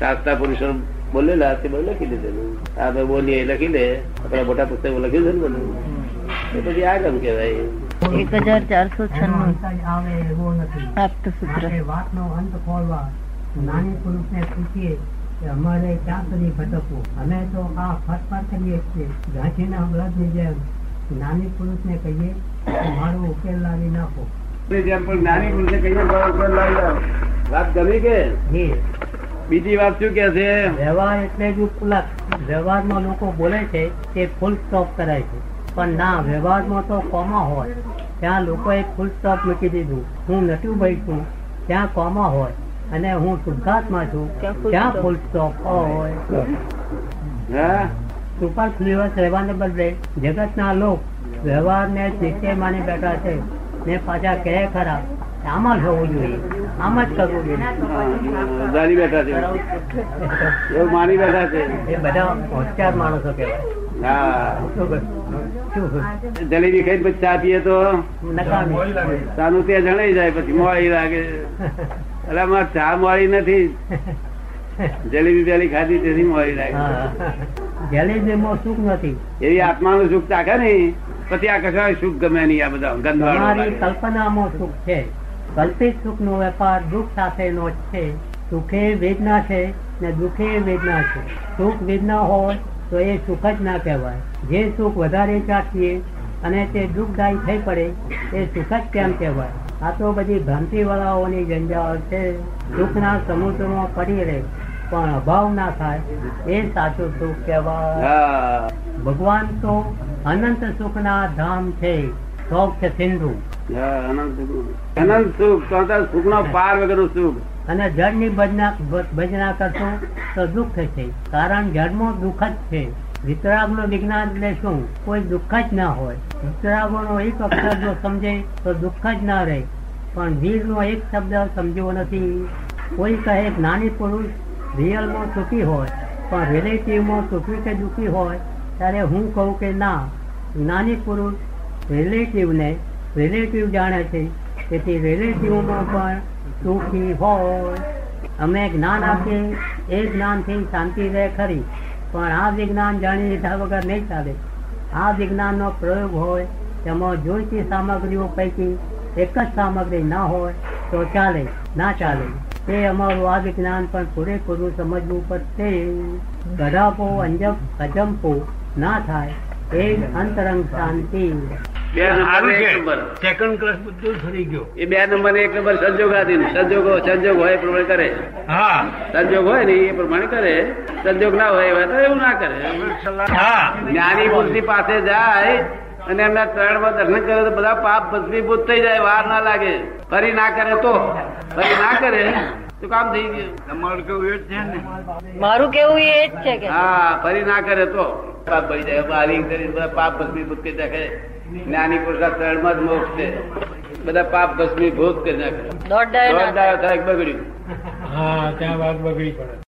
શાસ્ત્રા પુરુષો બોલેલા તે બધું લખી દીધેલું આ ભાઈ બોલીએ લખી લે આપણા મોટા પુસ્તકો લખ્યું છે ને બધું. એ પછી આ કેમ કેવાય એક હજાર ચારસો છન્નું. આવે એવો નથી. પ્રાપ્ત સૂત્ર. વાતનો અંત ખોલવા નાની પુરુષને પૂછીએ અમારે ક્યાં સુધી ભટકવું? અમે તો આ ફટફટ કરીએ છીએ. ગાંઠીના વ્રતની જેમ નાની પુરુષને કહીએ મારો ઉકેલ લાવી નાખો. જેમ પણ જ્ઞાની પુરુષે કહીએ મારો ઉકેલ લાવી નાખો. વાત ગમી કે? બીજી વાત શું કે છે? વ્યવહાર એટલે જ ઉપલક વ્યવહારમાં લોકો બોલે છે કે ફૂલ સ્ટોપ કરાય છે. પણ ના વ્યવહારમાં તો કોમા હોય. ત્યાં લોકોએ ફૂલ સ્ટોપ મૂકી દીધું. હું નટુભાઈ છું. ત્યાં કોમા હોય. અને હું શુદ્ધાત્મા છું. ત્યાં full ત્યાં stop. ફૂલ સ્ટોપ હોય. હા? સુપર ફ્લેવર્સ રહેવાને બદલે જગતના લોક વ્યવહારને નિશ્ચય માની બેઠા છે. ને પાછા કહે ખરા આમાં જ હોવું જોઈએ. આમ જ કરવું જોઈએ. જાણી બેઠા છે. એવું માની બેઠા છે. એ બધા હોશિયાર માણસો કહેવાય. જલેબી ખાઈ પછી ચા પીએ તો? સાનું ત્યાં જણાઈ જાય પછી મોડી લાગે. એટલે અમારે ચા મોડી નથી. જલેબી પેલી ખાધી તેથી મોડી લાગે. જલેબી માં સુખ નથી. એવી આત્માનું સુખ ચાખે ને પછી આ કશા સુખ ગમે નહીં આ બધા ગંધવાળો. કલ્પનામાં સુખ છે. કલ્પિત સુખ નો વેપાર દુઃખ સાથેનો છે. સુખે વેદના છે ને દુઃખે વેદના છે. સુખ વેદના હોય તો એ સુખ જ ના કહેવાય. જે સુખ વધારે ચાખીએ અને તે દુઃખદાયી થઈ પડે એ સુખ જ કેમ કહેવાય? આ તો બધી ભ્રાંતિ વાળાઓની જંજાળ છે. સુખના સમુદ્રમાં પડી રહે પણ અભાવ ના થાય એ સાચું સુખ કહેવાય. ભગવાન તો અનંત સુખના ધામ છે. શોખ સિંધુ? અનંત સુખ. અનંત સુખ તો તો પાર વગર સુખ. અને જળની ભજના કરશો તો દુઃખ છે કારણ જળમાં દુઃખ જ છે. વિતરાગનું વિજ્ઞાન એટલે શું? કોઈ દુઃખ જ ના હોય. વિતરાગોનો એક અક્ષર જો સમજે તો દુઃખ જ ના રહે. પણ વીરનો એક શબ્દ સમજ્યો નથી. કોઈ કહે નાની પુરુષ રિયલમાં સુખી હોય પણ રિલેટિવમાં સુખી કે દુઃખી હોય ત્યારે હું કહું કે ના. નાની પુરુષ રિલેટિવને રિલેટિવ જાણે છે. તેથી રિલેટિવમાં પણ સુખી હોય. અમે જ્ઞાન આપીએ, એ જ્ઞાનથી શાંતિ રહે ખરી. પણ આ વિજ્ઞાન જાણી લીધા વગર નહીં ચાલે. આ વિજ્ઞાનનો પ્રયોગ હોય, તેમાં જોઈતી સામગ્રીઓ પૈકી એક જ સામગ્રી ના હોય, તો ચાલે, ના ચાલે. તે અમારું આ વિજ્ઞાન પણ પૂરેપૂરું સમજવું પડશે. ગઢાપો અંજપ અજંપો ના થાય, એ અંતરંગ શાંતિ. બે નંબર એક નંબર. સેકન્ડ ક્લાસ બધું થઈ ગયો. એ બે નંબર એક નંબર સંજોગાધીન સંજોગો સંજોગ હોય એ પ્રમાણે કરે. હા. સંજોગ હોય ને એ પ્રમાણે કરે. સંજોગ ના હોય એવા તો એવું ના કરે. જ્ઞાની મૂર્તિ પાસે જાય અને એમના ચરણમાં દર્શન કરે તો બધા પાપ ભસ્મીભૂત થઈ જાય વાર ના લાગે. ફરી ના કરે તો? ફરી ના કરે? તો કામ થઈ ગયું? તમારું કેવું એ જ છે ને? મારું કેવું એ જ છે કે. હા ફરી ના કરે તો. પાપ ભરી જાય. બારી કરી બધા પાપ ભસ્મીભૂત કરી નાખે. જ્ઞાની ત્રણમાં જ મોક્ષ છે. બધા પાપ ભસ્મીભૂત કરી નાખે. દોઢ ડાય થાય બગડ્યું? હા ત્યાં વાત બગડી પડે.